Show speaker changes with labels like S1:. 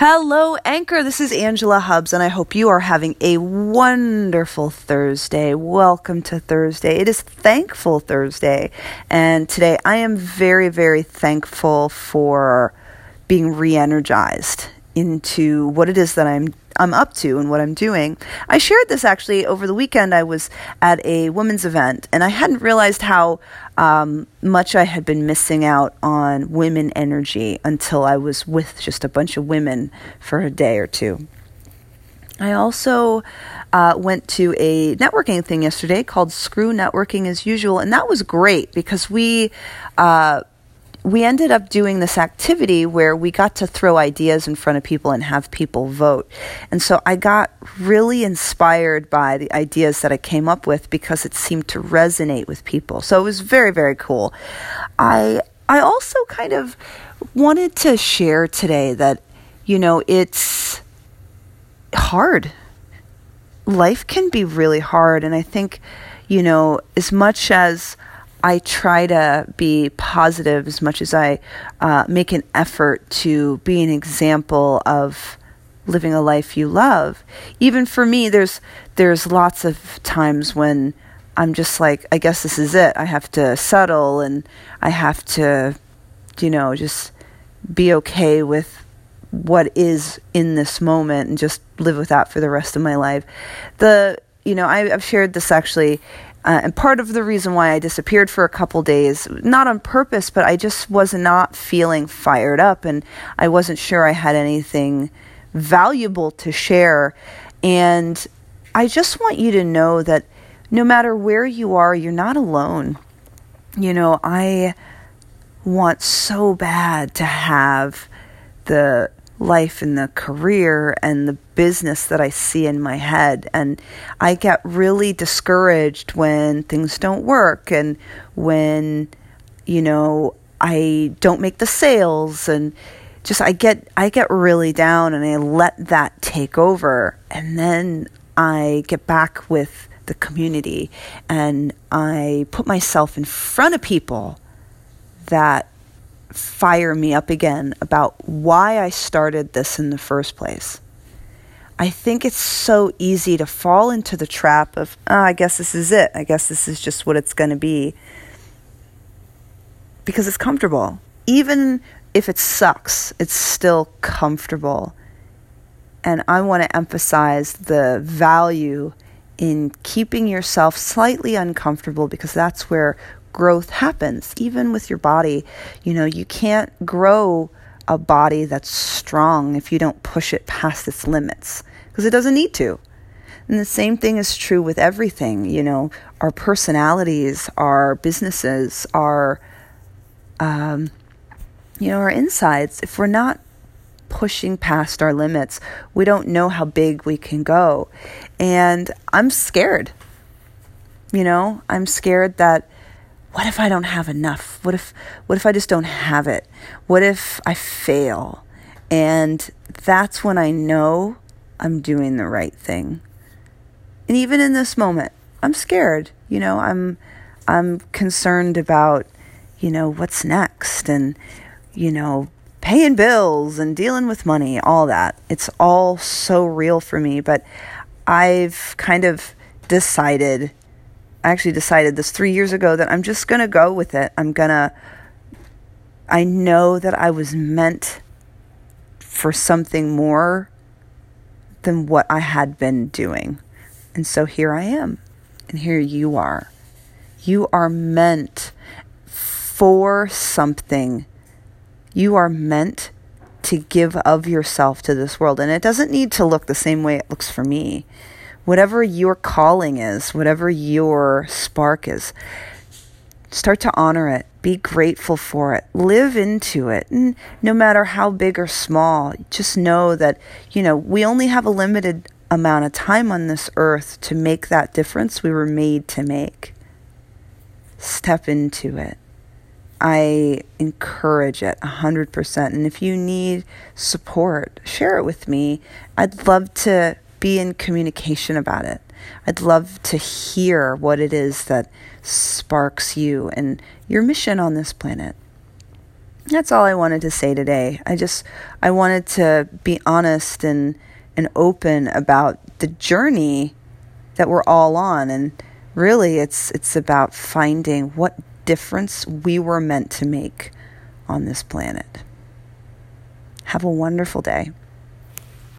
S1: Hello, Anchor. This is Angela Hubbs, and I hope you are having a wonderful Thursday. Welcome to Thursday. It is Thankful Thursday, and today I am very, very thankful for being re energized into what it is that I'm I'm up to and what I'm doing. I shared this actually over the weekend. I was at a women's event and I hadn't realized how um, much I had been missing out on women energy until I was with just a bunch of women for a day or two. I also uh, went to a networking thing yesterday called Screw Networking as Usual, and that was great because we. Uh, we ended up doing this activity where we got to throw ideas in front of people and have people vote. And so I got really inspired by the ideas that I came up with because it seemed to resonate with people. So it was very, very cool. I I also kind of wanted to share today that, you know, it's hard. Life can be really hard. And I think, you know, as much as I try to be positive as much as I uh, make an effort to be an example of living a life you love. Even for me, there's there's lots of times when I'm just like, I guess this is it. I have to settle and I have to, you know, just be okay with what is in this moment and just live with that for the rest of my life. The you know, I, I've shared this actually uh, and part of the reason why I disappeared for a couple days, not on purpose, but I just was not feeling fired up and I wasn't sure I had anything valuable to share. And I just want you to know that no matter where you are, you're not alone. You know, I want so bad to have the life and the career and the business that I see in my head. And I get really discouraged when things don't work and when, you know, I don't make the sales and just I get I get really down and I let that take over and then I get back with the community and I put myself in front of people that fire me up again about why I started this in the first place. I think it's so easy to fall into the trap of, oh, I guess this is it. I guess this is just what it's going to be. Because it's comfortable. Even if it sucks, it's still comfortable. And I want to emphasize the value in keeping yourself slightly uncomfortable because that's where growth happens, even with your body. You know, you can't grow a body that's strong if you don't push it past its limits because it doesn't need to. And the same thing is true with everything. You know, our personalities, our businesses, our, um, you know, our insides. If we're not pushing past our limits, we don't know how big we can go. And I'm scared. You know, I'm scared that what if I don't have enough? What if what if I just don't have it? What if I fail? And that's when I know I'm doing the right thing. And even in this moment, I'm scared. You know, I'm I'm concerned about, you know, what's next and you know, paying bills and dealing with money, all that. It's all so real for me, but I've kind of decided I actually decided this three years ago that I'm just going to go with it. I'm going to, I know that I was meant for something more than what I had been doing. And so here I am, and here you are. You are meant for something. You are meant to give of yourself to this world. And it doesn't need to look the same way it looks for me whatever your calling is, whatever your spark is, start to honor it. Be grateful for it. Live into it. And no matter how big or small, just know that, you know, we only have a limited amount of time on this earth to make that difference we were made to make. Step into it. I encourage it 100%. And if you need support, share it with me. I'd love to be in communication about it. I'd love to hear what it is that sparks you and your mission on this planet. That's all I wanted to say today. I just I wanted to be honest and and open about the journey that we're all on and really it's it's about finding what difference we were meant to make on this planet. Have a wonderful day.